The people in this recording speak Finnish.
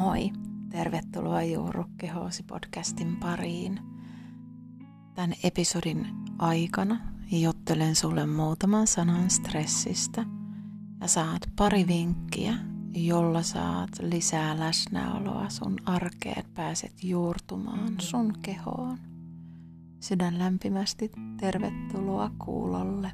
Moi, Tervetuloa Juuru podcastin pariin. Tämän episodin aikana juttelen sulle muutaman sanan stressistä ja saat pari vinkkiä, jolla saat lisää läsnäoloa sun arkeen, pääset juurtumaan sun kehoon. Sydän lämpimästi tervetuloa kuulolle.